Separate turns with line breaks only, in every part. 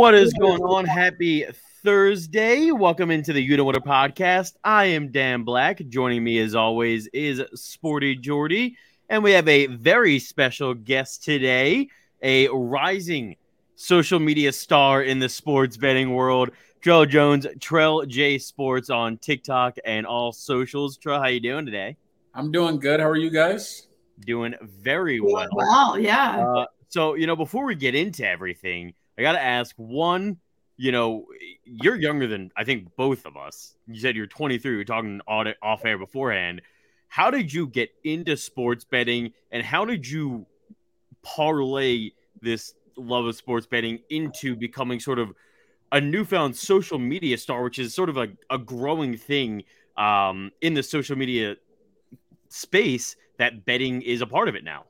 What is going on? Happy Thursday. Welcome into the You Know What a podcast. I am Dan Black. Joining me as always is Sporty Jordy. And we have a very special guest today, a rising social media star in the sports betting world, Trell Jones, Trell J Sports on TikTok and all socials. Trell, how you doing today?
I'm doing good. How are you guys?
Doing very well.
Wow, yeah.
Uh, so, you know, before we get into everything, I got to ask one, you know, you're younger than I think both of us. You said you're 23. We are talking off air beforehand. How did you get into sports betting and how did you parlay this love of sports betting into becoming sort of a newfound social media star, which is sort of a, a growing thing um, in the social media space that betting is a part of it now?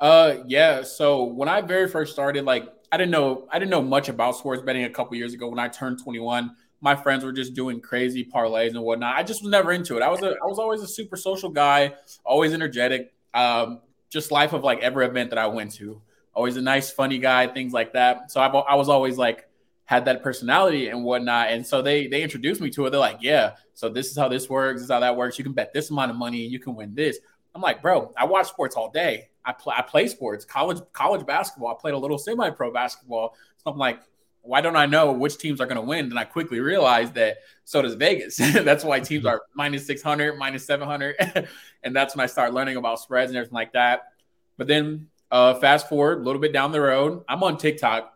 Uh, yeah. So when I very first started, like I didn't know I didn't know much about sports betting a couple years ago. When I turned 21, my friends were just doing crazy parlays and whatnot. I just was never into it. I was a I was always a super social guy, always energetic. Um, just life of like every event that I went to. Always a nice, funny guy, things like that. So I, I was always like had that personality and whatnot. And so they they introduced me to it. They're like, yeah, so this is how this works. This is how that works. You can bet this amount of money you can win this. I'm like, bro, I watch sports all day. I play I play sports, college college basketball. I played a little semi pro basketball. So I'm like, why don't I know which teams are going to win? And I quickly realized that so does Vegas. that's why teams are minus 600, minus 700. and that's when I start learning about spreads and everything like that. But then uh, fast forward a little bit down the road, I'm on TikTok.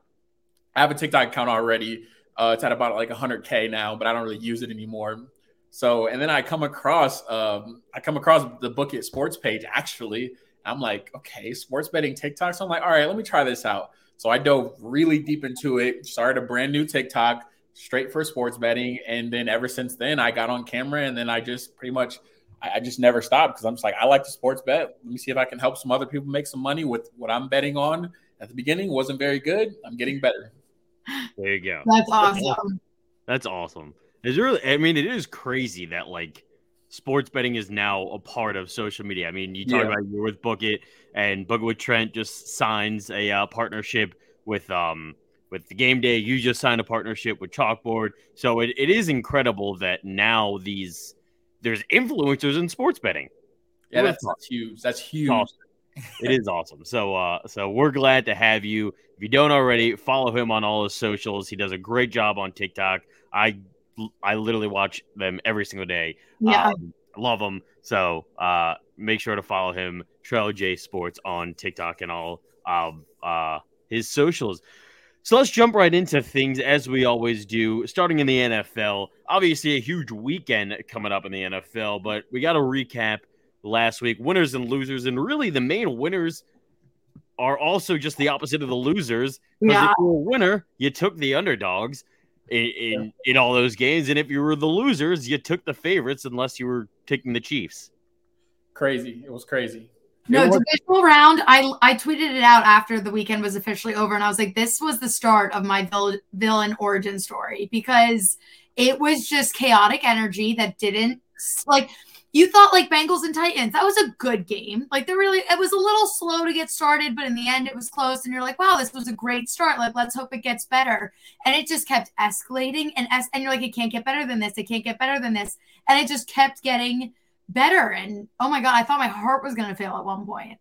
I have a TikTok account already. Uh, it's at about like 100k now, but I don't really use it anymore. So, and then I come across, um, I come across the Book It Sports page actually. I'm like, okay, sports betting TikTok. So I'm like, all right, let me try this out. So I dove really deep into it, started a brand new TikTok straight for sports betting. And then ever since then, I got on camera and then I just pretty much, I, I just never stopped because I'm just like, I like to sports bet. Let me see if I can help some other people make some money with what I'm betting on. At the beginning, wasn't very good. I'm getting better.
There you go.
That's awesome.
That's awesome. It's really, I mean, it is crazy that like sports betting is now a part of social media. I mean, you talk yeah. about you're with Book It, and Book It with Trent just signs a uh, partnership with um with the game day. You just signed a partnership with Chalkboard, so it, it is incredible that now these there's influencers in sports betting.
Yeah, that's, that's huge. That's huge.
Awesome. it is awesome. So uh so we're glad to have you. If you don't already, follow him on all his socials. He does a great job on TikTok. I I literally watch them every single day.
Yeah.
Um, love them. So uh, make sure to follow him, Trell J Sports on TikTok and all of uh, his socials. So let's jump right into things as we always do, starting in the NFL. Obviously, a huge weekend coming up in the NFL, but we got to recap last week winners and losers. And really, the main winners are also just the opposite of the losers.
Yeah.
If you're a winner, you took the underdogs in, in, in all those games. And if you were the losers, you took the favorites unless you were taking the Chiefs.
Crazy. It was crazy.
No, divisional round. I I tweeted it out after the weekend was officially over, and I was like, "This was the start of my vill- villain origin story because it was just chaotic energy that didn't like." You thought like Bengals and Titans. That was a good game. Like they really it was a little slow to get started, but in the end it was close and you're like, "Wow, this was a great start. Like let's hope it gets better." And it just kept escalating and es- and you're like, "It can't get better than this. It can't get better than this." And it just kept getting better and oh my god, I thought my heart was going to fail at one point.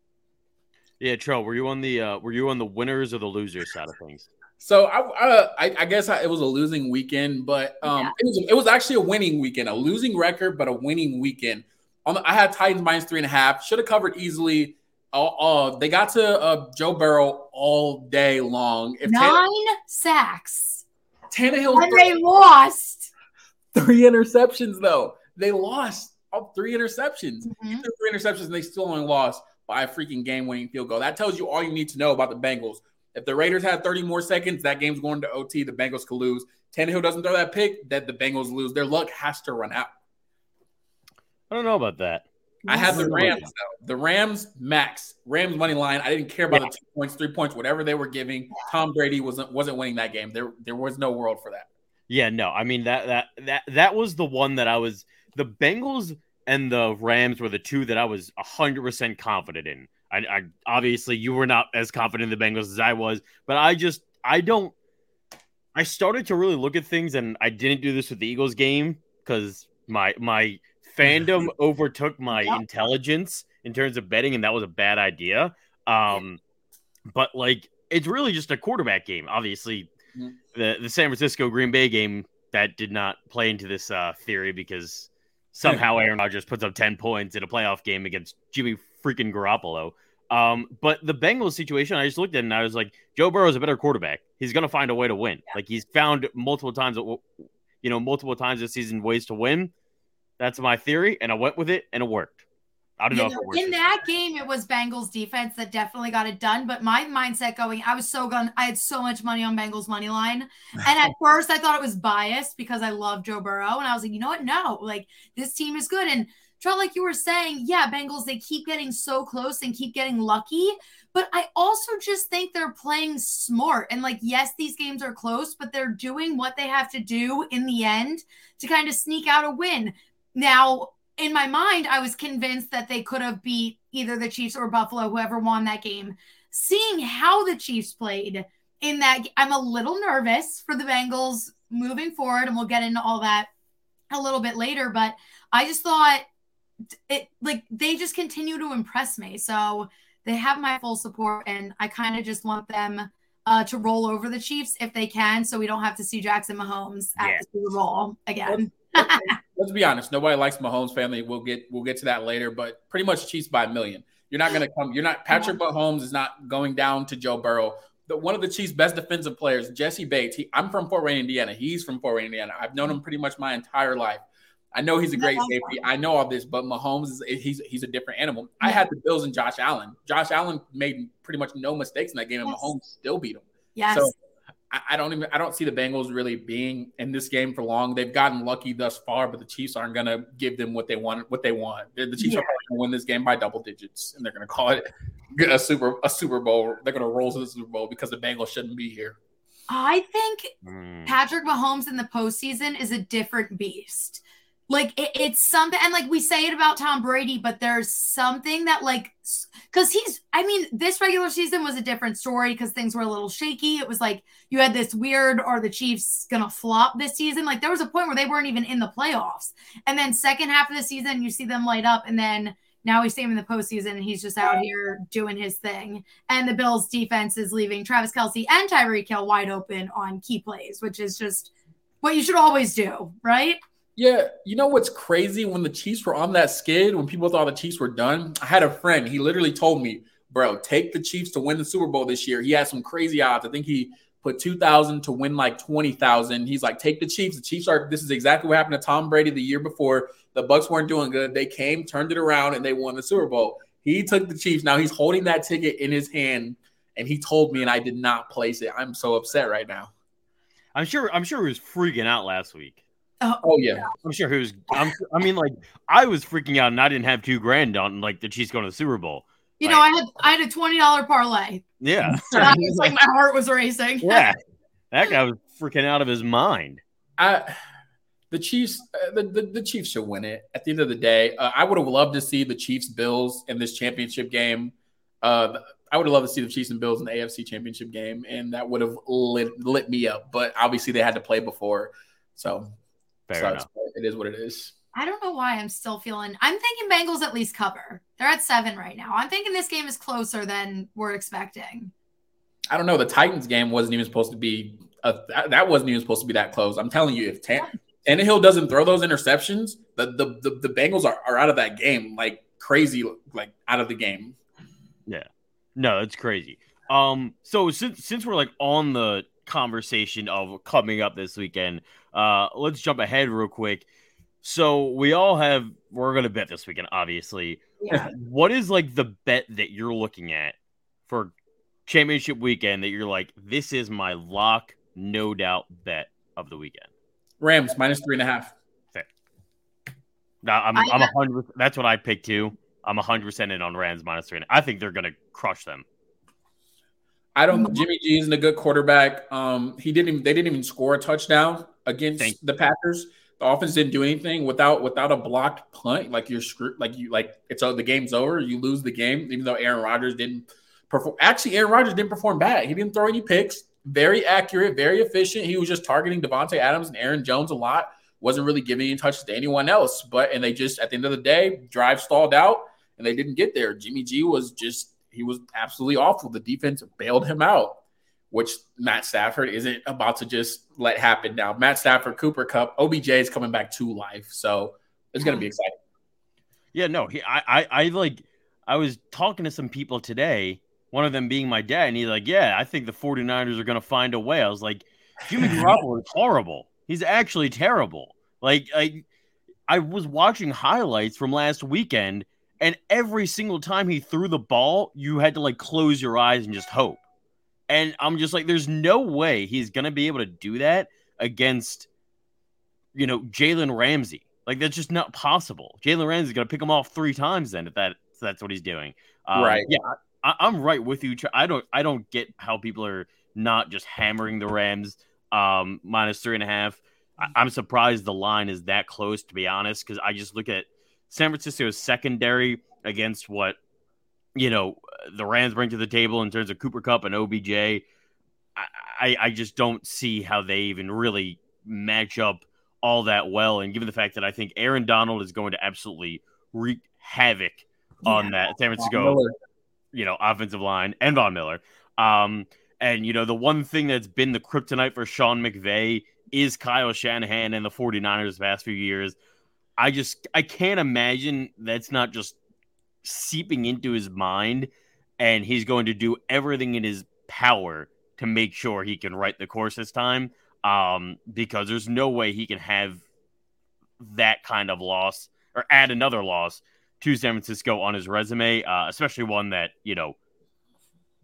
Yeah, Trell, were you on the uh were you on the winners or the losers side of things?
So I, I, I guess I, it was a losing weekend, but um, yeah. it was it was actually a winning weekend, a losing record, but a winning weekend. Um, I had Titans minus three and a half. Should have covered easily. Uh, uh, they got to uh, Joe Burrow all day long.
If Nine Tannehill, sacks.
Tannehill
and they lost
three interceptions though. They lost all three interceptions. Mm-hmm. Three interceptions, and they still only lost by a freaking game-winning field goal. That tells you all you need to know about the Bengals. If the Raiders had 30 more seconds, that game's going to OT. The Bengals could lose. Tannehill doesn't throw that pick, that the Bengals lose. Their luck has to run out.
I don't know about that.
I have the Rams though. The Rams max Rams money line. I didn't care about yeah. the two points, three points, whatever they were giving. Tom Brady wasn't wasn't winning that game. There there was no world for that.
Yeah, no. I mean that that that that was the one that I was. The Bengals and the Rams were the two that I was hundred percent confident in. I, I obviously you were not as confident in the Bengals as I was, but I just I don't I started to really look at things, and I didn't do this with the Eagles game because my my fandom overtook my yep. intelligence in terms of betting, and that was a bad idea. Um, but like it's really just a quarterback game. Obviously, mm-hmm. the the San Francisco Green Bay game that did not play into this uh, theory because somehow Aaron Rodgers puts up ten points in a playoff game against Jimmy freaking Garoppolo. Um, but the Bengals situation, I just looked at it and I was like, Joe Burrow is a better quarterback. He's going to find a way to win. Yeah. Like he's found multiple times, you know, multiple times this season ways to win. That's my theory, and I went with it, and it worked. I don't know.
know in that game, it was Bengals defense that definitely got it done. But my mindset going, I was so gone. I had so much money on Bengals money line, and at first I thought it was biased because I love Joe Burrow, and I was like, you know what? No, like this team is good, and Trent, like you were saying, yeah, Bengals, they keep getting so close and keep getting lucky. But I also just think they're playing smart. And like, yes, these games are close, but they're doing what they have to do in the end to kind of sneak out a win. Now, in my mind, I was convinced that they could have beat either the Chiefs or Buffalo, whoever won that game. Seeing how the Chiefs played in that, I'm a little nervous for the Bengals moving forward, and we'll get into all that a little bit later. But I just thought it like they just continue to impress me. So they have my full support, and I kind of just want them uh, to roll over the Chiefs if they can, so we don't have to see Jackson Mahomes at yeah. the Super Bowl again.
let's, let's be honest. Nobody likes Mahomes family. We'll get we'll get to that later, but pretty much Chiefs by a million. You're not going to come. You're not. Patrick Mahomes is not going down to Joe Burrow. The, one of the Chiefs' best defensive players, Jessie Bates. He, I'm from Fort Wayne, Indiana. He's from Fort Wayne, Indiana. I've known him pretty much my entire life. I know he's a great safety. I know all this, but Mahomes is he's he's a different animal. I had the Bills and Josh Allen. Josh Allen made pretty much no mistakes in that game, and yes. Mahomes still beat him.
Yes.
So I, I, don't even I don't see the Bengals really being in this game for long. They've gotten lucky thus far, but the Chiefs aren't going to give them what they want. What they want. The, the Chiefs yeah. are going to win this game by double digits, and they're going to call it a super a Super Bowl. They're going to roll to the Super Bowl because the Bengals shouldn't be here.
I think mm. Patrick Mahomes in the postseason is a different beast. Like it, it's something, and like we say it about Tom Brady, but there's something that like because he's. I mean, this regular season was a different story because things were a little shaky. It was like you had this weird, are the Chiefs gonna flop this season? Like there was a point where they weren't even in the playoffs, and then second half of the season, you see them light up, and then now we see him in the postseason and he's just out here doing his thing. And the Bills defense is leaving Travis Kelce and Tyreek Hill wide open on key plays, which is just what you should always do, right?
Yeah, you know what's crazy? When the Chiefs were on that skid, when people thought the Chiefs were done, I had a friend. He literally told me, "Bro, take the Chiefs to win the Super Bowl this year." He had some crazy odds. I think he put two thousand to win like twenty thousand. He's like, "Take the Chiefs." The Chiefs are. This is exactly what happened to Tom Brady the year before. The Bucs weren't doing good. They came, turned it around, and they won the Super Bowl. He took the Chiefs. Now he's holding that ticket in his hand, and he told me, and I did not place it. I'm so upset right now.
I'm sure. I'm sure he was freaking out last week.
Oh, oh yeah,
I'm sure he was. I'm, i mean, like I was freaking out, and I didn't have two grand on like the Chiefs going to the Super Bowl.
You like, know, I had I had a twenty dollar parlay.
Yeah,
it's like my heart was racing.
yeah, that guy was freaking out of his mind.
I, the Chiefs, uh, the, the, the Chiefs should win it. At the end of the day, uh, I would have loved to see the Chiefs Bills in this championship game. Uh, I would have loved to see the Chiefs and Bills in the AFC Championship game, and that would have lit lit me up. But obviously, they had to play before, so Fair enough. It is what it is.
I don't know why I'm still feeling. I'm thinking Bengals at least cover. They're at seven right now. I'm thinking this game is closer than we're expecting.
I don't know. The Titans game wasn't even supposed to be. A, that wasn't even supposed to be that close. I'm telling you, if Tan- Tannehill doesn't throw those interceptions, the the the, the Bengals are, are out of that game like crazy, like out of the game.
Yeah, no, it's crazy. Um, so since since we're like on the conversation of coming up this weekend, uh, let's jump ahead real quick. So we all have we're gonna bet this weekend, obviously. Yeah. What is like the bet that you're looking at for championship weekend that you're like, this is my lock, no doubt bet of the weekend?
Rams minus three and a half.
Fair. Now I'm I, I'm a hundred. That's what I picked too. I'm a hundred percent in on Rams minus three. And I think they're gonna crush them.
I don't. Jimmy G isn't a good quarterback. Um, he didn't. Even, they didn't even score a touchdown against Thank the Packers. The offense didn't do anything without without a blocked punt. Like you're screwed. Like you like it's the game's over. You lose the game, even though Aaron Rodgers didn't perform. Actually, Aaron Rodgers didn't perform bad. He didn't throw any picks. very accurate, very efficient. He was just targeting Davante Adams and Aaron Jones a lot. Wasn't really giving any touches to anyone else. But and they just at the end of the day, drive stalled out and they didn't get there. Jimmy G was just he was absolutely awful. The defense bailed him out, which Matt Stafford isn't about to just let happen now. Matt Stafford, Cooper Kupp, OBJ is coming back to life. So it's gonna be mm. exciting.
Yeah, no, he I I, I like I was talking to some people today one of them being my dad, and he's like, "Yeah, I think the 49ers are going to find a way." I was like, "Jimmy Garoppolo is horrible. He's actually terrible." Like, I, I was watching highlights from last weekend, and every single time he threw the ball, you had to like close your eyes and just hope. And I'm just like, there's no way he's going to be able to do that against, you know, Jalen Ramsey. Like that's just not possible. Jalen Ramsey's going to pick him off three times then if that if that's what he's doing.
Um, right.
Yeah. I, am right with you. I don't I don't get how people are not just hammering the Rams um, minus three and a half. I, am surprised the line is that close, to be honest, because I just look at San Francisco's secondary against what you know the Rams bring to the table in terms of Cooper Kupp and OBJ. I, I, I just don't see how they even really match up all that well. And given the fact that I think Aaron Donald is going to absolutely wreak havoc yeah. on that San Francisco you know, offensive line and Von Miller. Um, and, you know, the one thing that's been the kryptonite for Sean McVay is Kyle Shanahan and the 49ers the past few years. I just, I can't imagine that's not just seeping into his mind and he's going to do everything in his power to make sure he can write the course this time um, because there's no way he can have that kind of loss or add another loss to San Francisco on his resume, uh, especially one that, you know,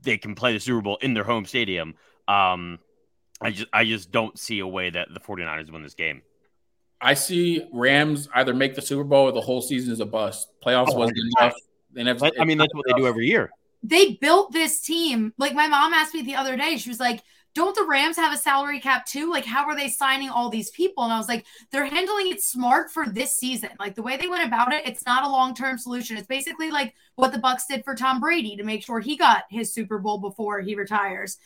they can play the Super Bowl in their home stadium. Um, I just I just don't see a way that the 49ers win this game.
I see Rams either make the Super Bowl or the whole season is a bust. Playoffs oh, wasn't enough.
I mean, that's what they do every year.
They built this team. Like my mom asked me the other day, she was like, don't the Rams have a salary cap too? Like, how are they signing all these people? And I was like, they're handling it smart for this season. Like the way they went about it, it's not a long term solution. It's basically like what the Bucs did for Tom Brady to make sure he got his Super Bowl before he retires.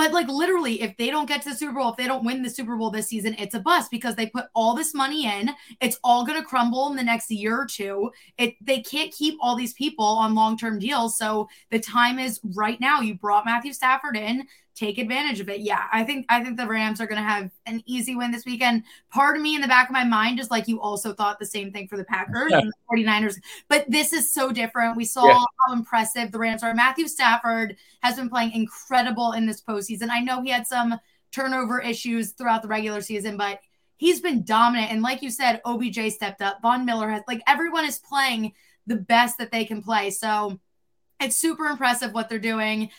But like literally, if they don't get to the Super Bowl, if they don't win the Super Bowl this season, it's a bust because they put all this money in. It's all going to crumble in the next year or two. It they can't keep all these people on long term deals. So the time is right now. You brought Matthew Stafford in take advantage of it. Yeah, I think I think the Rams are going to have an easy win this weekend. Part of me in the back of my mind is like you also thought the same thing for the Packers yeah. and the 49ers, but this is so different. We saw yeah. how impressive the Rams are. Matthew Stafford has been playing incredible in this postseason. I know he had some turnover issues throughout the regular season, but he's been dominant. And like you said, OBJ stepped up. Von Miller has like everyone is playing the best that they can play. So it's super impressive what they're doing.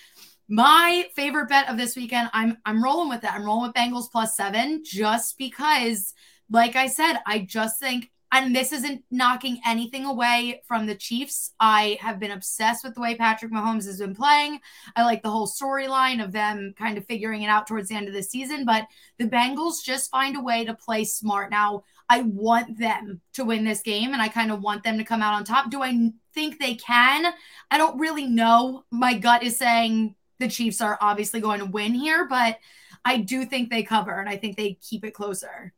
My favorite bet of this weekend, I'm I'm rolling with it. I'm rolling with Bengals plus seven just because, like I said, I just think, and this isn't knocking anything away from the Chiefs. I have been obsessed with the way Patrick Mahomes has been playing. I like the whole storyline of them kind of figuring it out towards the end of the season, but the Bengals just find a way to play smart. Now, I want them to win this game and I kind of want them to come out on top. Do I think they can? I don't really know. My gut is saying the Chiefs are obviously going to win here, but I do think they cover and I think they keep it closer.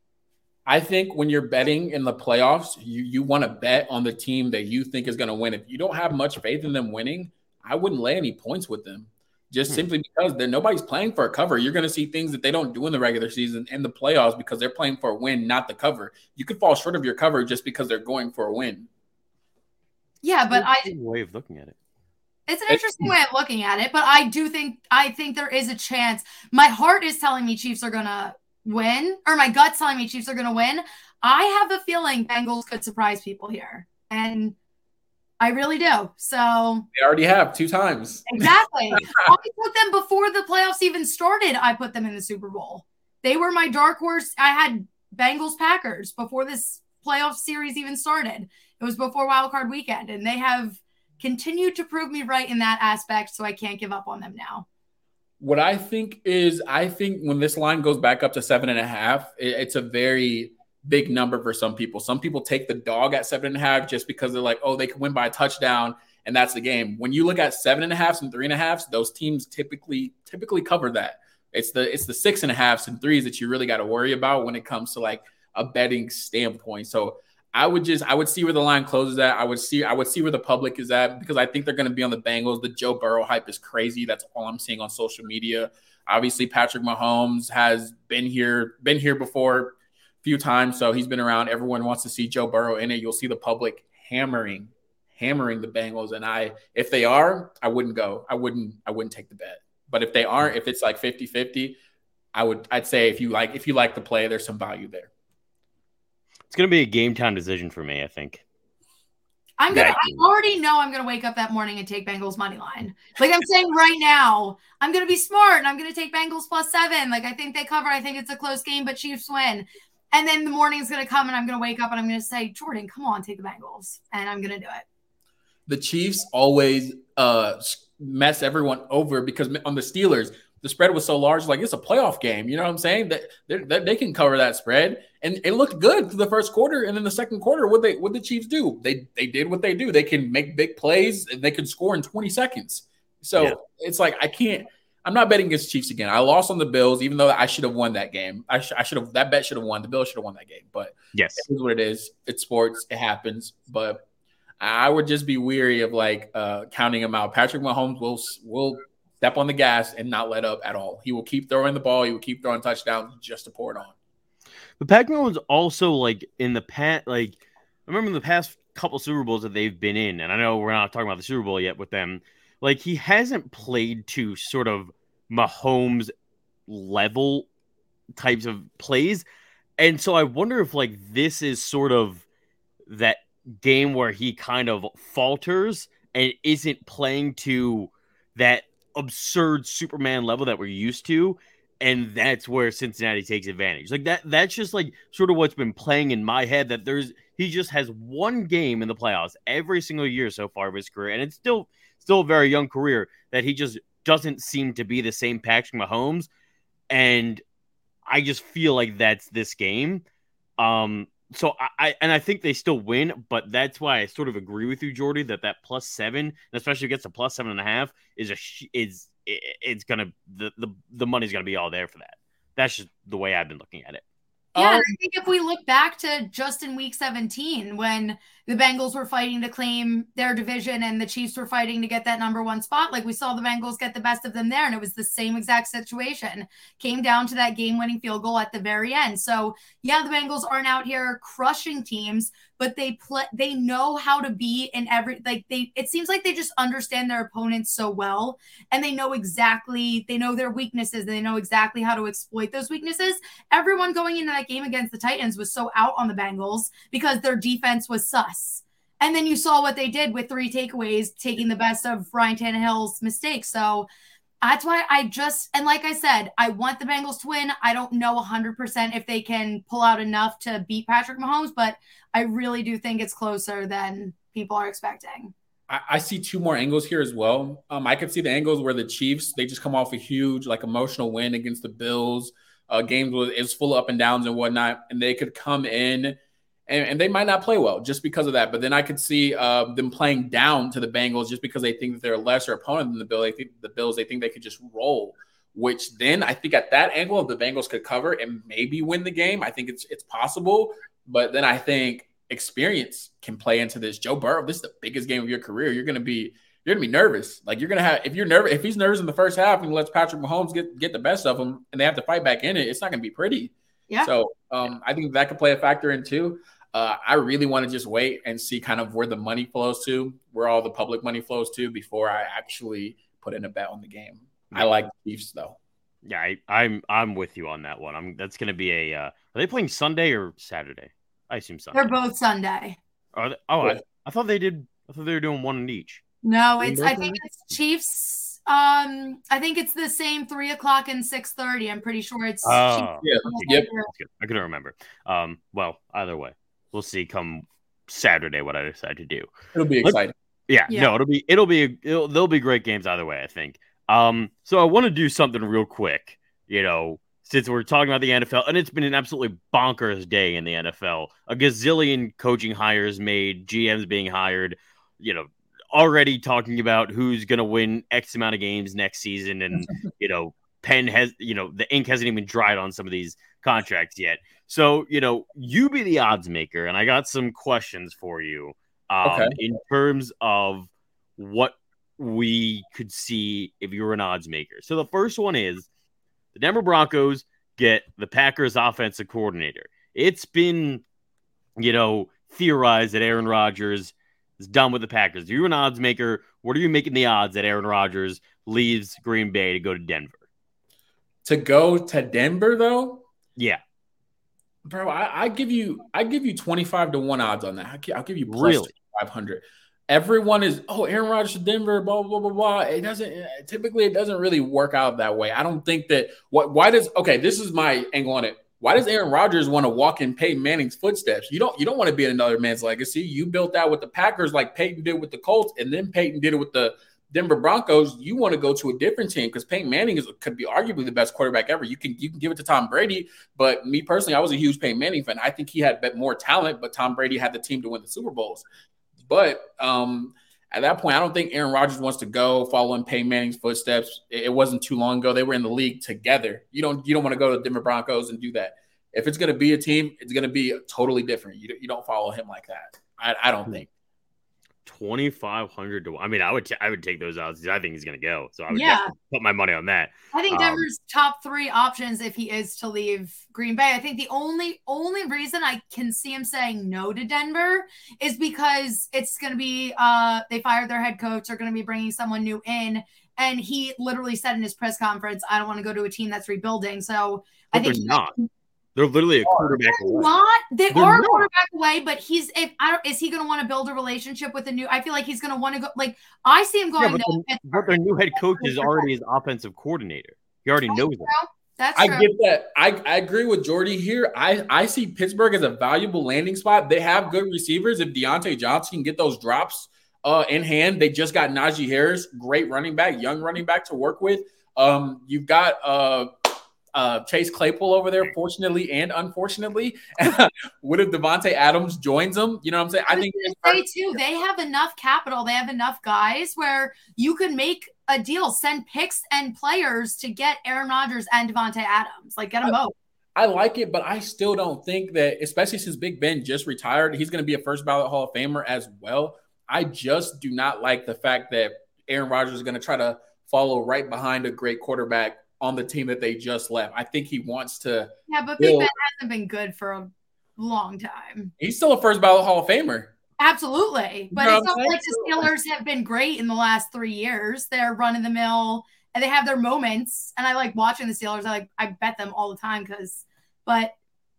I think when you're betting in the playoffs, you, you want to bet on the team that you think is going to win. If you don't have much faith in them winning, I wouldn't lay any points with them just hmm. simply because they're, nobody's playing for a cover. You're going to see things that they don't do in the regular season and the playoffs because they're playing for a win, not the cover. You could fall short of your cover just because they're going for a win.
Yeah, but I
way of looking at it.
It's an interesting way of looking at it, but I do think I think there is a chance. My heart is telling me Chiefs are gonna win, or my gut's telling me Chiefs are gonna win. I have a feeling Bengals could surprise people here, and I really do. So
they already have two times.
Exactly. I put them before the playoffs even started. I put them in the Super Bowl. They were my dark horse. I had Bengals Packers before this playoff series even started. It was before Wild Card Weekend, and they have continue to prove me right in that aspect, so I can't give up on them now.
What I think is, I think when this line goes back up to seven and a half, it's a very big number for some people. Some people take the dog at seven and a half just because they're like, oh, they can win by a touchdown, and that's the game. When you look at seven and a half and three and a half, those teams typically typically cover that. It's the it's the six and a halfs and threes that you really got to worry about when it comes to like a betting standpoint. So I would just I would see where the line closes at. I would see I would see where the public is at because I think they're going to be on the Bengals. The Joe Burrow hype is crazy. That's all I'm seeing on social media. Obviously, Patrick Mahomes has been here been here before a few times, so he's been around. Everyone wants to see Joe Burrow in it. You'll see the public hammering hammering the Bengals, and I if they are, I wouldn't go. I wouldn't I wouldn't take the bet. But if they aren't, if it's like 50-50, I would I'd say if you like if you like the play, there's some value there.
It's gonna be a game time decision for me. I think.
I'm gonna. I already know I'm gonna wake up that morning and take Bengals money line. Like I'm saying right now, I'm gonna be smart and I'm gonna take Bengals plus seven. Like I think they cover. I think it's a close game, but Chiefs win. And then the morning's gonna come and I'm gonna wake up and I'm gonna say, Jordan, come on, take the Bengals, and I'm gonna do it.
The Chiefs always uh mess everyone over because on the Steelers, the spread was so large, like it's a playoff game. You know what I'm saying? That they, they can cover that spread, and it looked good for the first quarter, and then the second quarter, what they what the Chiefs do? They they did what they do. They can make big plays, and they can score in 20 seconds. So yeah. it's like I can't. I'm not betting against Chiefs again. I lost on the Bills, even though I should have won that game. I, sh- I should have that bet should have won. The Bills should have won that game. But
yes,
it is what it is. It's sports. It happens. But I would just be weary of like uh, counting them out. Patrick Mahomes will will step on the gas and not let up at all. He will keep throwing the ball. He will keep throwing touchdowns just to pour it on.
But Pac-Man was also like in the past, like I remember in the past couple Super Bowls that they've been in, and I know we're not talking about the Super Bowl yet with them. Like he hasn't played to sort of Mahomes level types of plays, and so I wonder if like this is sort of that game where he kind of falters and isn't playing to that absurd Superman level that we're used to. And that's where Cincinnati takes advantage. Like that, that's just like sort of what's been playing in my head that there's he just has one game in the playoffs every single year so far of his career, and it's still still a very young career that he just doesn't seem to be the same Patrick Mahomes. And I just feel like that's this game. Um, so I, I, and I think they still win, but that's why I sort of agree with you, Jordy, that that plus seven, especially gets a plus seven and a half, is a is it's gonna the the the money's gonna be all there for that. That's just the way I've been looking at it.
Yeah, um, I think if we look back to just in week 17 when the Bengals were fighting to claim their division and the Chiefs were fighting to get that number one spot, like we saw the Bengals get the best of them there. And it was the same exact situation. Came down to that game winning field goal at the very end. So, yeah, the Bengals aren't out here crushing teams, but they play they know how to be in every like they it seems like they just understand their opponents so well and they know exactly they know their weaknesses and they know exactly how to exploit those weaknesses everyone going into that game against the titans was so out on the bengals because their defense was sus and then you saw what they did with three takeaways taking the best of Ryan Tannehill's mistakes so that's why I just and like I said, I want the Bengals to win. I don't know 100% if they can pull out enough to beat Patrick Mahomes, but I really do think it's closer than people are expecting.
I, see two more angles here as well. Um, I could see the angles where the Chiefs they just come off a huge like emotional win against the Bills. Uh, games was is full of up and downs and whatnot, and they could come in and, and, they might not play well just because of that. But then I could see uh, them playing down to the Bengals just because they think that they're a lesser opponent than the Bills. They think the Bills they think they could just roll. Which then I think at that angle, the Bengals could cover and maybe win the game. I think it's it's possible. But then I think experience can play into this. Joe Burrow, this is the biggest game of your career. You're gonna be you're gonna be nervous. Like you're gonna have if you're nervous if he's nervous in the first half and lets Patrick Mahomes get get the best of him and they have to fight back in it, it's not gonna be pretty. Yeah. So um, I think that could play a factor in too. Uh, I really want to just wait and see kind of where the money flows to, where all the public money flows to before I actually put in a bet on the game. I like Chiefs though.
Yeah, I, am I'm, I'm with you on that one. I'm that's going to be a. Uh, are they playing Sunday or Saturday? I assume Sunday.
They're both Sunday.
Are they, oh, I, I, thought they did. I thought they were doing one in each.
No, it's. I think it's Chiefs. Um, I think it's the same three o'clock and six thirty. I'm pretty sure it's.
Oh,
yeah,
yep.
I couldn't remember. Um, well, either way, we'll see come Saturday what I decide to do.
It'll be exciting.
Yeah, yeah, no, it'll be it'll be it'll, there'll be great games either way. I think. Um, so I want to do something real quick. You know, since we're talking about the NFL, and it's been an absolutely bonkers day in the NFL. A gazillion coaching hires made, GMs being hired. You know, already talking about who's going to win X amount of games next season, and you know, pen has, you know, the ink hasn't even dried on some of these contracts yet. So, you know, you be the odds maker, and I got some questions for you um, okay. in terms of what we could see if you were an odds maker. So the first one is the Denver Broncos get the Packers offensive coordinator. It's been, you know, theorized that Aaron Rodgers is done with the Packers. You're an odds maker. What are you making the odds that Aaron Rodgers leaves Green Bay to go to Denver?
To go to Denver, though?
Yeah.
Bro, I, I give you I give you 25 to 1 odds on that. I'll give you plus really? 500 everyone is oh Aaron Rodgers to Denver, blah blah blah blah. It doesn't typically it doesn't really work out that way. I don't think that what why does okay, this is my angle on it. Why does Aaron Rodgers want to walk in Peyton Manning's footsteps? You don't you don't want to be in another man's legacy. You built that with the Packers like Peyton did with the Colts, and then Peyton did it with the Denver Broncos. You want to go to a different team because Peyton Manning is could be arguably the best quarterback ever. You can you can give it to Tom Brady, but me personally, I was a huge Peyton Manning fan. I think he had more talent, but Tom Brady had the team to win the Super Bowls. But um, at that point, I don't think Aaron Rodgers wants to go following Peyton Manning's footsteps. It wasn't too long ago; they were in the league together. You don't you don't want to go to the Denver Broncos and do that. If it's going to be a team, it's going to be totally different. You, you don't follow him like that. I, I don't hmm. think.
Twenty five hundred to. I mean, I would t- I would take those odds. I think he's going to go. So I would yeah. put my money on that.
I think um, Denver's um, top three options if he is to leave Green Bay. I think the only only reason I can see him saying no to Denver is because it's going to be uh they fired their head coach. They're going to be bringing someone new in, and he literally said in his press conference, "I don't want to go to a team that's rebuilding." So I think
not. They're literally a quarterback
away. Not they They're are not. quarterback away, but he's if I don't is he going to want to build a relationship with a new? I feel like he's going to want to go. Like I see him going. Yeah,
but, the, but their new head coach is already his offensive coordinator. He already That's knows true. him.
That's I get that. I, I agree with Jordy here. I, I see Pittsburgh as a valuable landing spot. They have good receivers. If Diontae Johnson can get those drops uh, in hand, they just got Najee Harris, great running back, young running back to work with. Um, you've got uh, uh, Chase Claypool over there, fortunately and unfortunately. what if Davante Adams joins them? You know what I'm saying? I, I think
they too. They have enough capital. They have enough guys where you could make a deal, send picks and players to get Aaron Rodgers and Davante Adams. Like get them both.
I like it, but I still don't think that, especially since Big Ben just retired, he's going to be a first ballot Hall of Famer as well. I just do not like the fact that Aaron Rodgers is going to try to follow right behind a great quarterback on the team that they just left. I think he wants to.
Yeah, but build. Big Ben hasn't been good for a long time.
He's still a first ballot Hall of Famer.
Absolutely. But you know it's not like the Steelers have been great in the last three years. They're running the mill and they have their moments. And I like watching the Steelers. I like I bet them all the time because but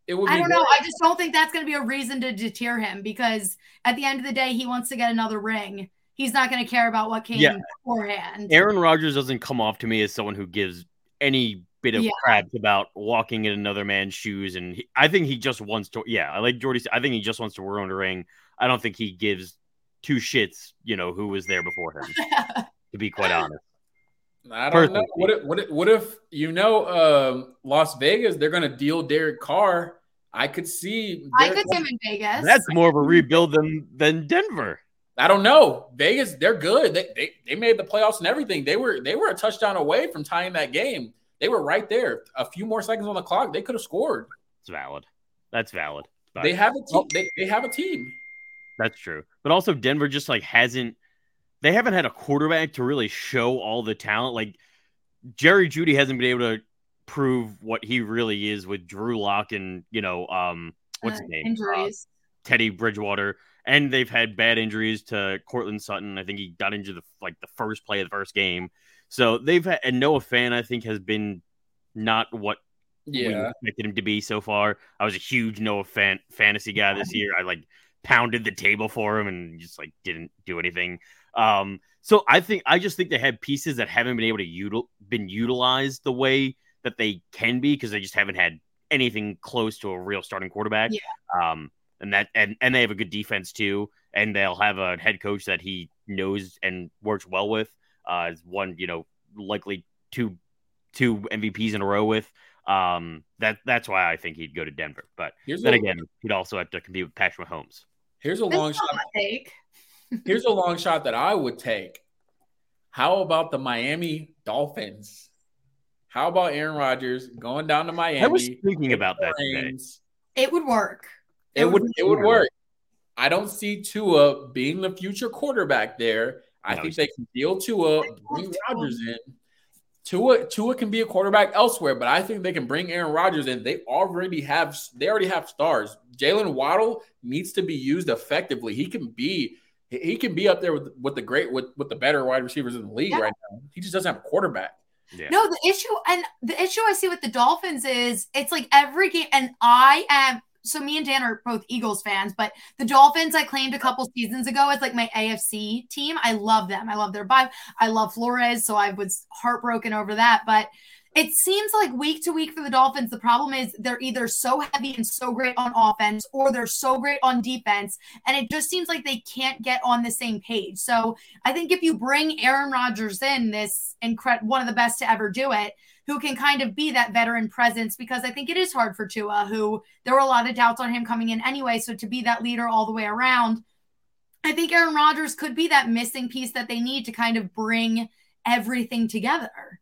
I don't great. know. I just don't think that's gonna be a reason to deter him because at the end of the day, he wants to get another ring. He's not going to care about what came yeah. beforehand.
Aaron Rodgers doesn't come off to me as someone who gives any bit of yeah. crap about walking in another man's shoes. And he, I think he just wants to, yeah, I like Jordy. I think he just wants to run a ring. I don't think he gives two shits, you know, who was there before him, to be quite honest.
I don't Personally. know. What if, what if, what if you know, um, Las Vegas, they're going to deal Derek Carr. I could see.
I could see him in Vegas.
That's more of a rebuild than than Denver.
I don't know. Vegas, they're good. They, they they made the playoffs and everything. They were they were a touchdown away from tying that game. They were right there. A few more seconds on the clock, they could have scored.
It's valid. That's valid.
But, they have a team. They, they have a team.
That's true. But also Denver just like hasn't they haven't had a quarterback to really show all the talent. Like Jerry Jeudy hasn't been able to prove what he really is with Drew Lock and, you know, um what's uh, his name?
Injuries.
Uh, Teddy Bridgewater and they've had bad injuries to Courtland Sutton. I think he got injured the like the first play of the first game. So they've had and Noah Fant I think has been not what yeah. we expected him to be so far. I was a huge Noah Fant fantasy guy this year. I like pounded the table for him and just like didn't do anything. Um, so I think I just think they have pieces that haven't been able to util- been utilized the way that they can be because they just haven't had anything close to a real starting quarterback. Yeah. Um, and that and and they have a good defense too, and they'll have a head coach that he knows and works well with. Uh, one you know likely two two MVPs in a row with. Um, that that's why I think he'd go to Denver. But here's then a, again, he'd also have to compete with Patrick Mahomes.
Here's a long shot. Take. here's a long shot that I would take. How about the Miami Dolphins? How about Aaron Rodgers going down to Miami?
I was thinking about that today.
It would work.
It would it would
work.
work. I don't see Tua being the future quarterback there. I
No,
think they can deal Tua, bring Rodgers in. Tua Tua can be a quarterback elsewhere, but I think they can bring Aaron Rodgers in. They already have they already have stars. Jaylen Waddle needs to be used effectively. He can be he- he can be up there with, with the great with, with the better wide receivers in the league
Yeah.
right now. He just doesn't have a quarterback.
Yeah.
No, the issue and the issue I see with the Dolphins is it's like every game, and I am so me and Dan are both Eagles fans, but the Dolphins I claimed a couple seasons ago as like my AFC team. I love them. I love their vibe. I love Flores, so I was heartbroken over that. But it seems like week to week for the Dolphins, the problem is they're either so heavy and so great on offense or they're so great on defense. And it just seems like they can't get on the same page. So I think if you bring Aaron Rodgers in, this incredible one of the best to ever do it, who can kind of be that veteran presence, because I think it is hard for Tua, who there were a lot of doubts on him coming in anyway. So to be that leader all the way around, I think Aaron Rodgers could be that missing piece that they need to kind of bring everything together.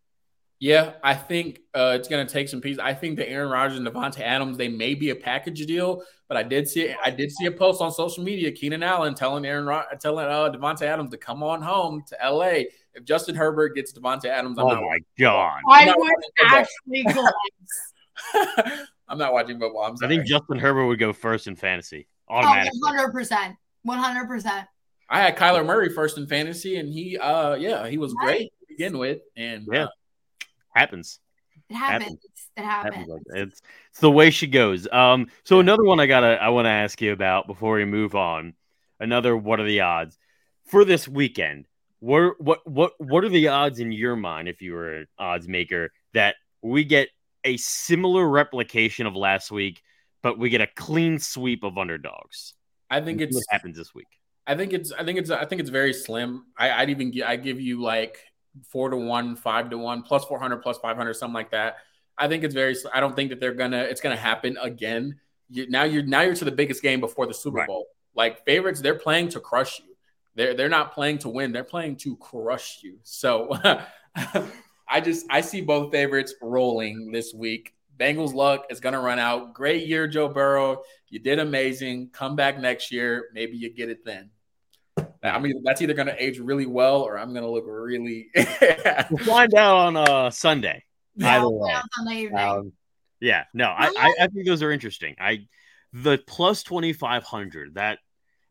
Yeah, I think uh, it's going to take some pieces. I think the Aaron Rodgers and Davante Adams they may be a package deal, but I did see I did see a post on social media, Keenan Allen telling Aaron Rod- telling uh, Davante Adams to come on home to L.A. If Justin Herbert gets Devonte Adams, I'm
Oh
not.
my god!
I would actually collapse.
I'm not watching football. I'm
I think Justin Herbert would go first in fantasy
Oh,
automatically.
100%. 100%.
I had Kyler Murray first in fantasy, and he, uh, yeah, he was great to begin with, and
Yeah.
uh,
Happens.
It happens.
Happens.
It
Happens
happens.
like. It's it's the way she goes. Um. So
Yeah.
another one I gotta I want to ask you about before we move on. Another. What are the odds for this weekend? What what what what are the odds in your mind if you were an odds maker that we get a similar replication of last week, but we get a clean sweep of underdogs?
I think
What
it's
happens this week?
I think it's I think it's I think it's very slim. I, I'd even I give you like four to one, five to one, plus four hundred, plus five hundred, something like that. I think it's very. I don't think that they're gonna. It's gonna happen again. You, now you're now you're to the biggest game before the Super
Right.
Bowl. Like favorites, they're playing to crush you. They're they're not playing to win. They're playing to crush you. So I just I see both favorites rolling this week. Bengals luck is gonna run out. Great year, Joe Burrow. You did amazing. Come back next year. Maybe you get it then. I mean, that's either going to age really well or I'm going to look really.
We'll find out on uh Sunday.
Yeah,
Either way.
on Sunday evening.
Um, yeah, no, I, I, I think those are interesting. I the plus twenty five hundred that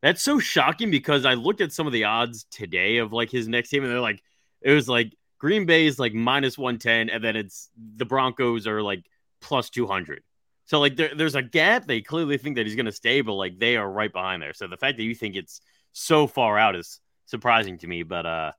that's so shocking because I looked at some of the odds today of like his next game and they're like it was like Green Bay is like minus one ten and then it's the Broncos are like plus two hundred. So like there, there's a gap. They clearly think that he's going to stay, but like they are right behind there. So the fact that you think it's so far out is surprising to me, but uh,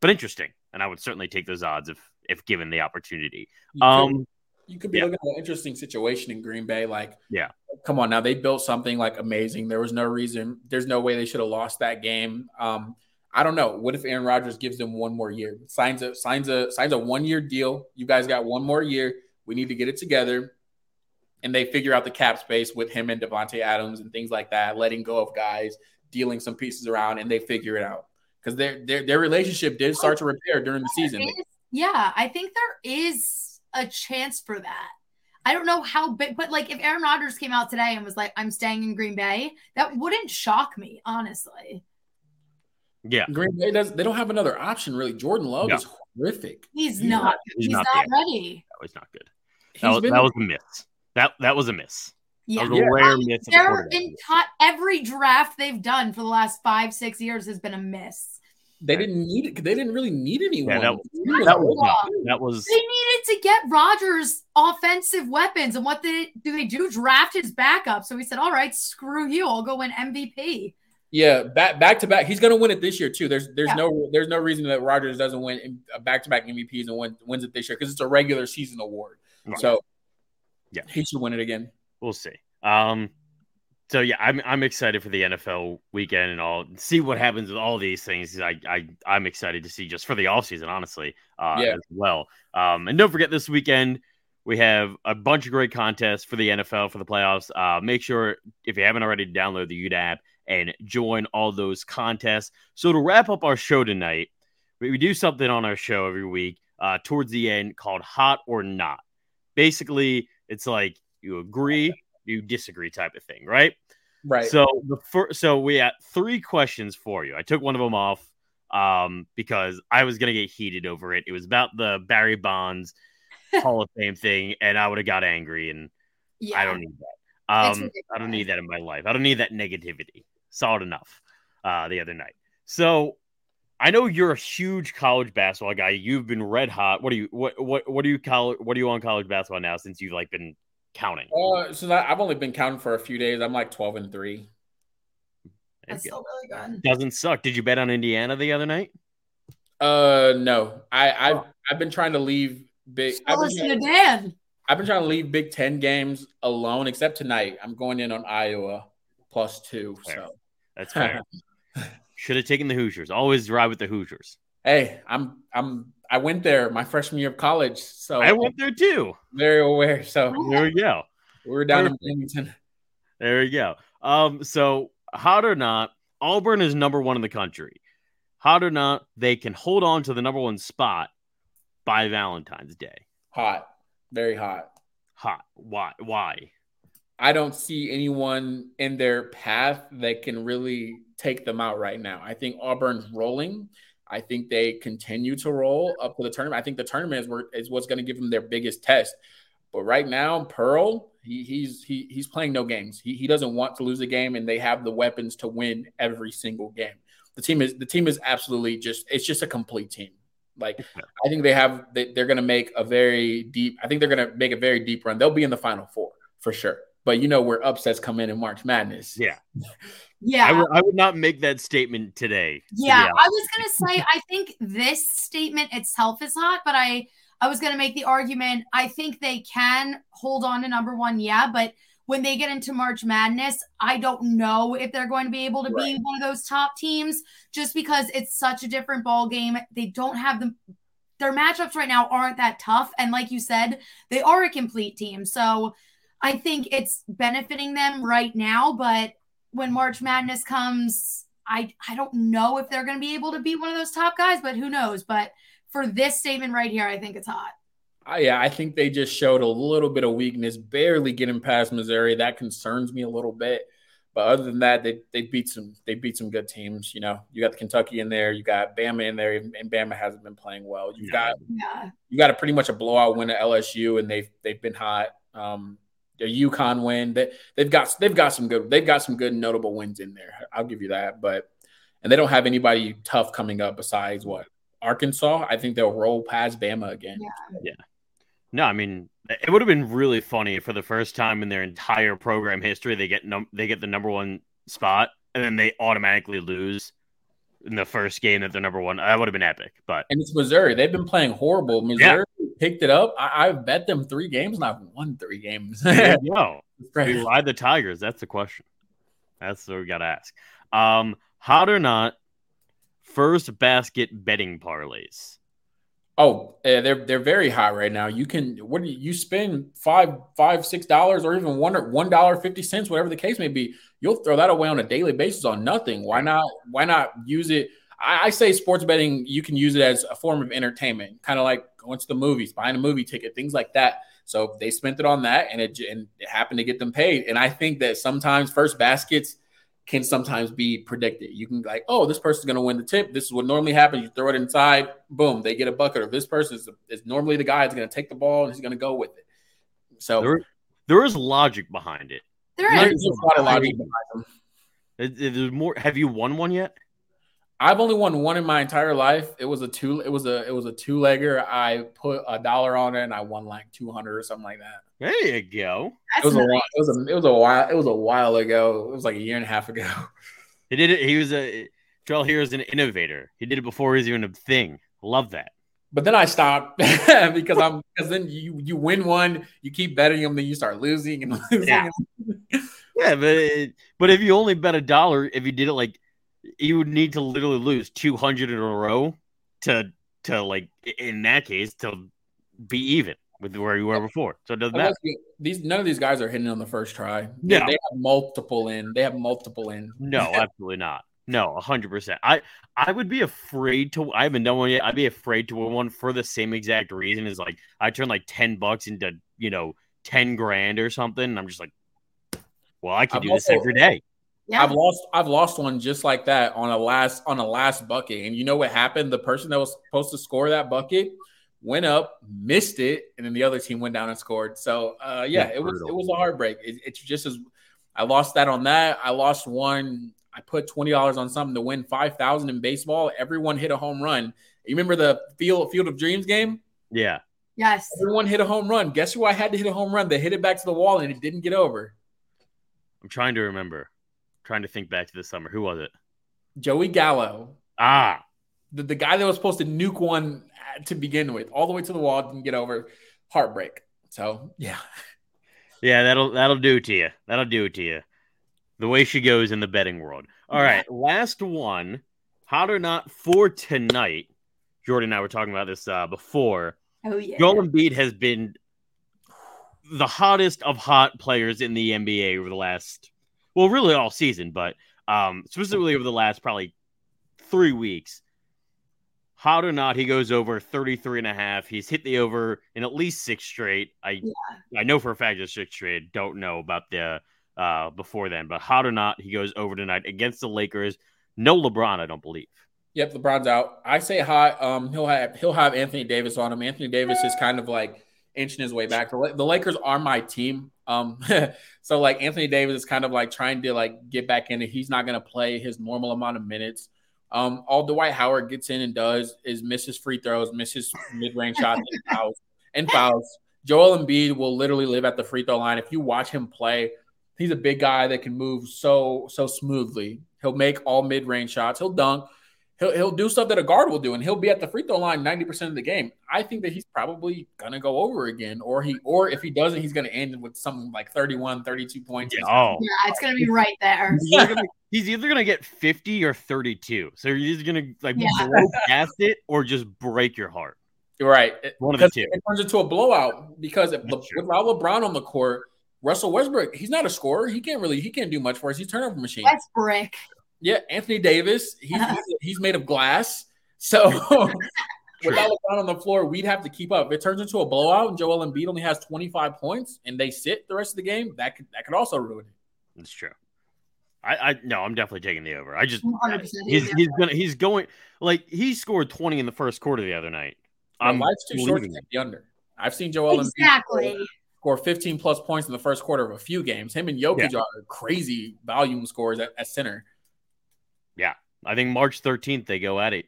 but interesting. And I would certainly take those odds if if given the opportunity.
you, could,
Um,
you could be
yeah.
looking at an interesting situation in Green Bay. Like,
Yeah.
come on now, they built something like amazing. There was no reason. There's no way they should have lost that game. Um, I don't know. What if Aaron Rodgers gives them one more year? Signs a signs a signs a one year deal. You guys got one more year. We need to get it together. And they figure out the cap space with him and Davante Adams and things like that, letting go of guys, dealing some pieces around, and they figure it out. Because their, their their relationship did start to repair during the season.
There is- yeah, I think there is a chance for that. I don't know how big, but like if Aaron Rodgers came out today and was like, I'm staying in Green Bay, that wouldn't shock me, honestly.
Yeah,
Green Bay does they don't have another option really. Jordan Love
No.
is horrific.
He's
He's
not,
not-
he's,
he's
not,
not
ready.
that was not good. That was,
been
that was a miss. That that was a miss.
Yeah.
That was a
Yeah.
rare miss.
Their
quarterback.
enti- every draft they've done for the last five, six years has been a miss.
they didn't need it. They didn't really need anyone.
Yeah, that,
He was
that was
old.
That was
They needed to get Rodgers offensive weapons. And what did do they do? Draft his backup. So he said, All right, screw you. I'll go win MVP.
Yeah, back back to back. He's going to win it this year too. There's there's
Yeah.
no there's no reason that Rodgers doesn't win uh, back to back MVPs and win, wins it this year because it's a regular season award.
Right.
So
Yeah.
he should win it again.
We'll see. Um, so yeah, I'm I'm excited for the NFL weekend and all. See what happens with all these things. I I I'm excited to see just for the offseason, honestly. Uh,
Yeah.
as well. Um, and don't forget this weekend we have a bunch of great contests for the NFL for the playoffs. Uh, make sure if you haven't already, download the UD app and join all those contests. So to wrap up our show tonight, we, we do something on our show every week. uh, towards the end called Hot or Not. Basically, it's like you agree, you disagree type of thing, right?
Right.
So the first, so we had three questions for you. I took one of them off um, because I was gonna get heated over it. It was about the Barry Bonds Hall of Fame thing, and I would have got angry, and
Yeah.
I don't need that. Um, I don't need that in my life. I don't need that negativity. Saw it enough uh, the other night. So I know you're a huge college basketball guy. You've been red hot. What do you what what what do you college what are you on college basketball now since you've like been counting?
Uh, so that, I've only been counting for a few days. I'm like 12 and three.
There
That's still really good.
Doesn't suck. Did you bet on Indiana the other night?
Uh, no, I I've I've been trying to leave big. I've been,
listen to
trying,
Dan.
I've been trying to leave Big Ten games alone, except tonight. I'm going in on Iowa plus two.
Fair.
So
That's fair. Should have taken the Hoosiers. Always ride with the Hoosiers.
hey, I'm I'm I went there my freshman year of college, so
I went there too.
Very aware. So
There we go.
we were down
Perfect.
in Bloomington.
There we go. Um, so hot or not, Auburn is number one in the country. Hot or not, they can hold on to the number one spot by Valentine's Day.
Hot, very hot.
Hot. Why? Why?
I don't see anyone in their path that can really take them out right now. I think Auburn's rolling. I think they continue to roll up to the tournament. I think the tournament is, where, is what's going to give them their biggest test. But right now, Pearl, he, he's he, he's playing no games. He, he doesn't want to lose a game, and they have the weapons to win every single game. The team is the team is absolutely just it's just a complete team. Like I think they have they, they're going to make a very deep. I think they're going to make a very deep run. They'll be in the final four for sure. But you know where upsets come in in March Madness.
Yeah.
Yeah.
I would, not make that statement today.
Yeah,
honest.
I was gonna say I think this statement itself is hot, but I I was gonna make the argument I think they can hold on to number one, yeah, but when they get into March Madness, I don't know if they're going to be able to be one of those top teams just because it's such a different ball game. They don't have the their matchups right now aren't that tough, and like you said, they are a complete team. So I think it's benefiting them right now, but when March Madness comes, I I don't know if they're going to be able to be one of those top guys, but who knows? But for this statement right here, I think it's hot.
I, yeah, I think they just showed a little bit of weakness, barely getting past Missouri. That concerns me a little bit. But other than that, they they beat some they beat some good teams. You know, you got the Kentucky in there, you got Bama in there, and Bama hasn't been playing well. You've got
Yeah,
you got a pretty much a blowout win at LSU, and they've they've been hot. Um, their UConn win, they, they've got they've got some good they've got some good notable wins in there. I'll give you that. But and they don't have anybody tough coming up besides what Arkansas. I think they'll roll past Bama again. Yeah.
No, I mean it would have been really funny if for the first time in their entire program history they get num- they get the number one spot and then they automatically lose in the first game that they're number one. That would have been epic. But
And it's Missouri. They've been playing horrible. Missouri picked it up. I, I've bet them three games, and I've won three games.
go. We the Tigers. That's the question. That's what we got to ask. Um, hot or not, first basket betting parlays.
Oh, they're they're very high right now. You can what do you, you spend five five six dollars or even one one dollar fifty cents, whatever the case may be. You'll throw that away on a daily basis on nothing. Why not? Why not use it? I, I say sports betting. You can use it as a form of entertainment, kind of like going to the movies, buying a movie ticket, things like that. So they spent it on that, and it and it happened to get them paid. And I think that sometimes first baskets can sometimes be predicted. You can like, oh, this person's going to win the tip. This is what normally happens. You throw it inside, boom, they get a bucket. Or this person is, is normally the guy that's going to take the ball and he's going to go with it. So
There, there is logic behind it.
there
there's
is.
a lot of logic behind them.
It- it- There's more. Have you won one yet?
I've only won one in my entire life. It was a two. It was a. It was a two legger. I put a dollar on it and I won like two hundred or something like that.
There you go.
It was
That's
a. while- It was a. It was a while. It was a while ago. It was like a year and a half ago.
He did it. He was a Joel here is an innovator. He did it before he was even a thing. Love that.
But then I stopped because I'm because then you you win one, you keep betting them, then you start losing and losing.
Yeah. Yeah, but it, but if you only bet a dollar, if you did it like, you would need to literally lose two hundred in a row to to like in that case to be even with where you were before. So it doesn't matter.
These none of these guys are hitting on the first try. They,
No.
they have multiple in. They have multiple in.
No, absolutely not. No, hundred percent. I I would be afraid to. I haven't done one yet. I'd be afraid to win one for the same exact reason. Is like I turn like ten bucks into you know ten grand or something. And I'm just like, well, I can
I've
do this every day.
Yeah.
I've lost I've lost one just like that on a last on a last bucket. And you know what happened? The person that was supposed to score that bucket went up, missed it, and then the other team went down and scored. So uh yeah,
Yeah,
it was
brutal.
it was a heartbreak. It, it's just as I lost that on that. I lost one. I put twenty dollars on something to win five thousand in baseball. Everyone hit a home run. You remember the field Field of Dreams game?
Yeah.
yes.
Everyone hit a home run. Guess who I had to hit a home run? They hit it back to the wall and it didn't get over.
I'm trying to remember. Trying to think back to the summer. Who was it?
Joey Gallo.
Ah,
the, the guy that was supposed to nuke one to begin with, all the way to the wall, didn't get over. Heartbreak. So yeah,
yeah. That'll that'll do it to you. That'll do it to you. The way she goes in the betting world. All right, last one. Hot or not for tonight. Jordan and I were talking about this uh, before.
Oh yeah.
Joel Embiid has been the hottest of hot players in the NBA over the last, well, really all season, but um, specifically over the last probably three weeks. Hot or not, he goes over 33 and a half. He's hit the over in at least six straight. I I know for a fact it's six straight. Don't know about the uh before then, but hot or not, he goes over tonight against the Lakers. No LeBron, I don't believe.
yep. LeBron's out. I say hot. Um, he'll have he'll have Anthony Davis on him. Anthony Davis is kind of like inching his way back. The, the Lakers are my team. Um, so like Anthony Davis is kind of like trying to like get back in. He's not going to play his normal amount of minutes. Um, all Dwight Howard gets in and does is misses free throws, misses mid range shots, and fouls. And fouls. Joel Embiid will literally live at the free throw line. If you watch him play, he's a big guy that can move so so smoothly. He'll make all mid range shots. He'll dunk. He'll, he'll do stuff that a guard will do, and he'll be at the free throw line 90% of the game. I think that he's probably gonna go over again, or he or if he doesn't, he's gonna end with something like 31, 32 points.
Oh,
Yeah, it's gonna be right there.
he's either, gonna, he's either gonna get 50 or 32. So he's either gonna like
Yeah.
blow past it or just break your heart.
Right.
One of the two.
It turns into a blowout because if,
That's true.
without LeBron on the court, Russell Westbrook, he's not a scorer. He can't really, he can't do much for us. He's a turnover machine.
That's brick.
Yeah, Anthony Davis, he's he's, he's made of glass. So without LeBron on the floor, we'd have to keep up. If it turns into a blowout and Joel Embiid only has 25 points and they sit the rest of the game, that could that could also ruin it.
That's true. I, I no, I'm definitely taking the over. I just
100%.
he's he's gonna he's going like he scored 20 in the first quarter the other night. I'm
life's too short to take the under. I've seen Joel Embiid
exactly.
score 15 plus points in the first quarter of a few games. Him and Jokic are crazy volume scores at, at center.
I think March 13th they go at it.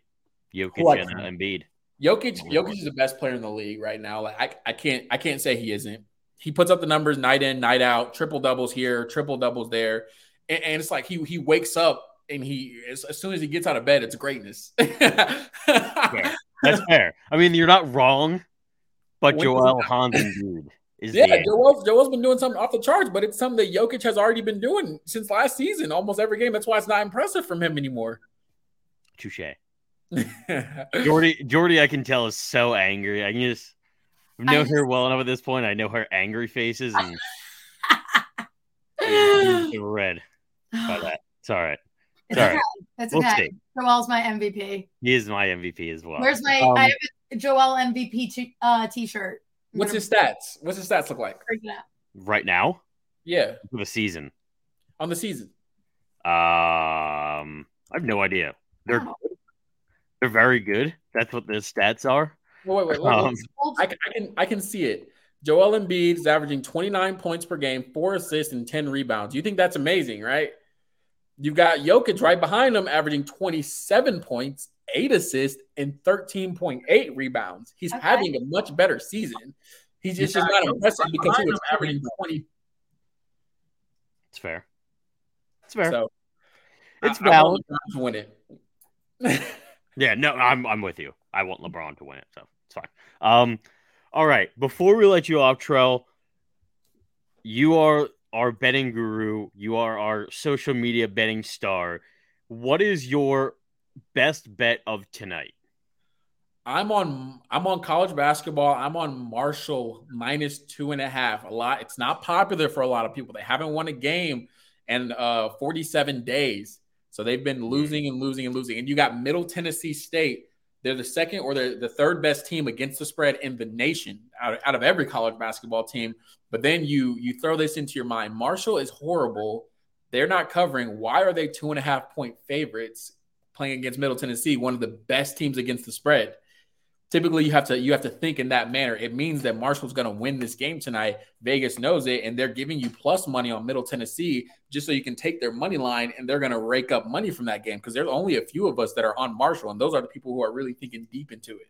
Jokic and uh. Embiid.
Jokic, Jokic is the best player in the league right now. Like I, I can't, I can't say he isn't. He puts up the numbers night in, night out, triple doubles here, triple doubles there, and, and it's like he he wakes up and he as, as soon as he gets out of bed, it's greatness.
Fair. That's fair. I mean, you're not wrong, but Joel Hans Embiid is
yeah,
the.
Joel's, Joel's been doing something off the charts, but it's something that Jokic has already been doing since last season, almost every game. That's why it's not impressive from him anymore.
Touche. Jordy, Jordy, I can tell is so angry. I can just I've known
I
her well enough at this point. I know her angry faces and red by that. It's all right.
It's
All right.
okay. It's
We'll
okay.
see.
Joel's my MVP.
He is my MVP as well.
Where's my
Um,
I have a Joel MVP t- uh, t-shirt. I'm
What's his stats? What's his stats look like?
break it out.
right now
Yeah,
for the season?
on the season.
Um, I have no idea. They're
don't
they're very good. That's what the stats are.
Wait, wait, wait. wait.
Um,
I, can- I can I can see it. Joel Embiid is averaging 29 points per game, four assists, and 10 rebounds. You think that's amazing, right? You've got Jokic right behind him, averaging 27 points, eight assists, and 13.8 rebounds. He's
Okay.
having a much better season. He's just, just not impressive because he was averaging 20.
It's fair. It's fair.
So
it's
I, I
valid.
want LeBron to win it.
Yeah, no, I'm I'm with you. I want LeBron to win it, so it's fine. Um, all right. Before we let you off, Trell, you are our betting guru. You are our social media betting star. What is your best bet of tonight?
I'm on I'm on college basketball. I'm on Marshall minus two and a half. A lot. It's not popular for a lot of people. They haven't won a game in uh 47 days. So they've been losing and losing and losing. And you got Middle Tennessee State. They're the second or they're the third best team against the spread in the nation out out of every college basketball team. But then you you throw this into your mind. Marshall is horrible. They're not covering. Why are they two and a half point favorites playing against Middle Tennessee, one of the best teams against the spread? typically you have to you have to think in that manner. It means that Marshall's going to win this game tonight. Vegas knows it, and they're giving you plus money on Middle Tennessee just so you can take their money line, and they're going to rake up money from that game because there's only a few of us that are on Marshall, and those are the people who are really thinking deep into it.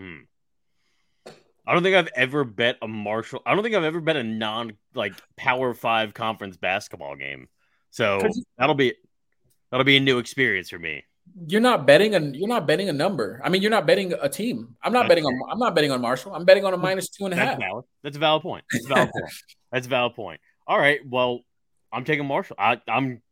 Hmm. I don't think I've ever bet a Marshall. I don't think I've ever bet a non like Power Five conference basketball game. So that'll be that'll be a new experience for me
you're not betting and you're not betting a number. I mean, you're not betting a team. I'm not That's betting fair. on. I'm not betting on Marshall. I'm betting on a minus two and a
That's
half.
Valid. That's a valid point. That's a valid point. That's a valid point. All right. Well, I'm taking Marshall. I, I'm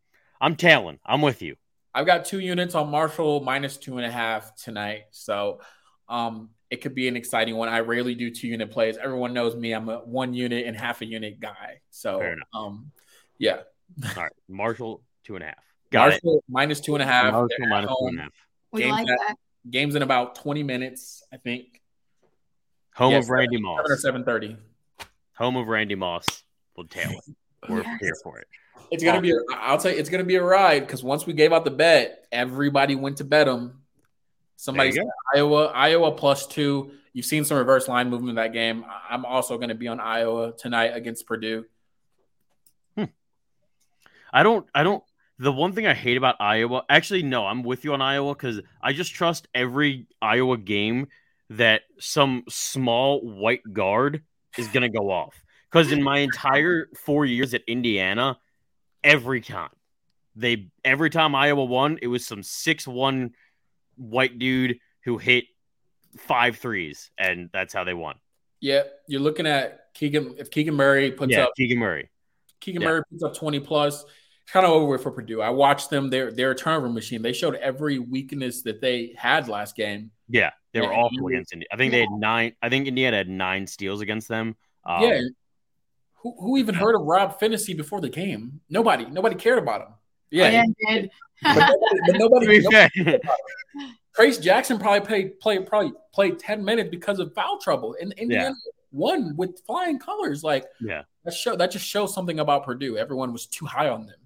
I'm tailing. I'm with you.
I've got two units on Marshall minus two and a half tonight. So um it could be an exciting one. I rarely do two unit plays. Everyone knows me. I'm a one unit and half a unit guy. So um yeah.
All right. Marshall two and a half. Got
Marshall it. minus two and a half. Marshall minus two and a half.
We games like that.
Games in about 20 minutes, I think.
Home yes, of Randy Moss.
7 or 7.30.
Home of Randy Moss. We'll tail it. We're yes. here for it.
It's gonna be. A, I'll tell you, it's gonna be a ride because once we gave out the bet, everybody went to bet them. Somebody said Iowa, Iowa plus two. You've seen some reverse line movement in that game. I'm also going to be on Iowa tonight against Purdue.
Hmm. I don't. I don't the one thing I hate about Iowa, actually, no, I'm with you on Iowa because I just trust every Iowa game that some small white guard is going to go off. Because in my entire four years at Indiana, every time they, every time Iowa won, it was some six one white dude who hit five threes, and that's how they won.
Yeah, you're looking at Keegan. If Keegan Murray puts
yeah,
up
Keegan Murray,
Keegan yeah. Murray puts up 20 plus kind of over for Purdue. I watched them; they're they're a turnover machine. They showed every weakness that they had last game.
Yeah, they were and awful against India. I think yeah. they had nine. I think Indiana had nine steals against them.
Um, yeah. Who, who even heard of Rob Phinisee before the game? Nobody. Nobody cared about him.
Yeah, did.
but nobody. But nobody, nobody Trayce Jackson probably played play probably played ten minutes because of foul trouble, and Indiana yeah. won with flying colors. Like,
yeah,
that show that just shows something about Purdue. Everyone was too high on them.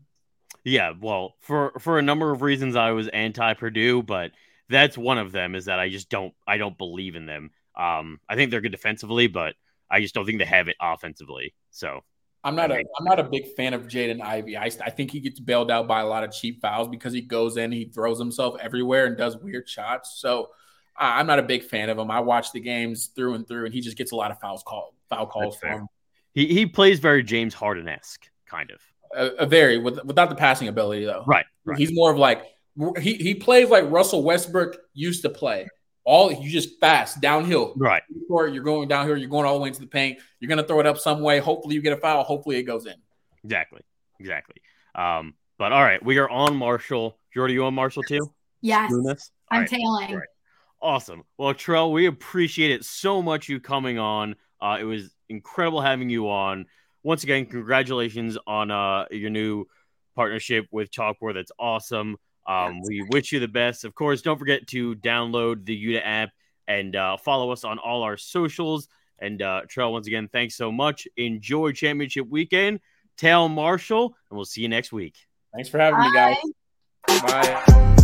Yeah, well, for for a number of reasons, I was anti Purdue, but that's one of them. Is that I just don't I don't believe in them. Um, I think they're good defensively, but I just don't think they have it offensively. So
I'm not a I'm not a big fan of Jaden Ivey. I, I think he gets bailed out by a lot of cheap fouls because he goes in, he throws himself everywhere and does weird shots. So uh, I'm not a big fan of him. I watch the games through and through, and he just gets a lot of fouls called foul calls for him.
He he plays very James Harden esque kind of
a, a very with, without the passing ability though.
Right, right.
He's more of like he he plays like Russell Westbrook used to play. All you just fast downhill.
Right.
You're going downhill. You're going all the way into the paint. You're gonna throw it up some way. Hopefully you get a foul. Hopefully it goes in.
Exactly. Exactly. Um, but all right, we are on Marshall. Jordy, you on Marshall too?
Yes. I'm right. tailing.
Right. Awesome. Well, Trell, we appreciate it so much you coming on. Uh, it was incredible having you on once again, congratulations on uh, your new partnership with Chalkboard. That's awesome. Um, we wish you the best. Of course, don't forget to download the UDDA app and uh, follow us on all our socials. And uh, Trell, once again, thanks so much. Enjoy championship weekend. Tail Marshall, and we'll see you next week.
Thanks for having Bye. me, guys. Bye.